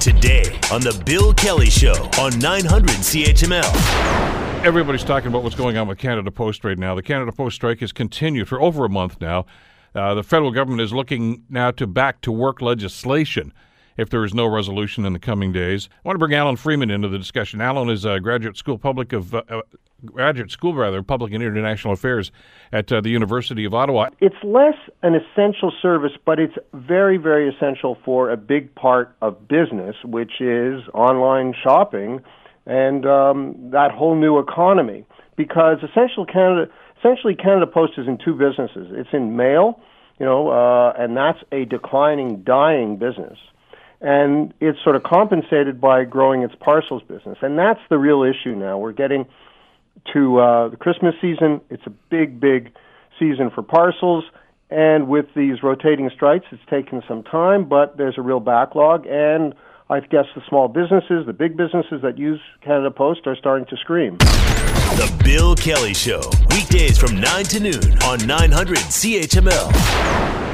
Today on The Bill Kelly Show on 900 CHML. Everybody's talking about what's going on with Canada Post right now. The Canada Post strike has continued for over a month now. Uh, the federal government is looking now to back to work legislation if there is no resolution in the coming days. I want to bring Alan Freeman into the discussion. Alan is a graduate school public of uh, graduate school rather public and international affairs at uh, the University of Ottawa. It's less an essential service, but it's very very essential for a big part of business, which is online shopping and um, that whole new economy. Because essential Canada essentially Canada Post is in two businesses. It's in mail, you know, uh, and that's a declining, dying business. And it's sort of compensated by growing its parcels business. And that's the real issue now. We're getting to uh, the Christmas season. It's a big, big season for parcels. And with these rotating strikes, it's taken some time, but there's a real backlog. And I guess the small businesses, the big businesses that use Canada Post are starting to scream. The Bill Kelly Show, weekdays from 9 to noon on 900 CHML.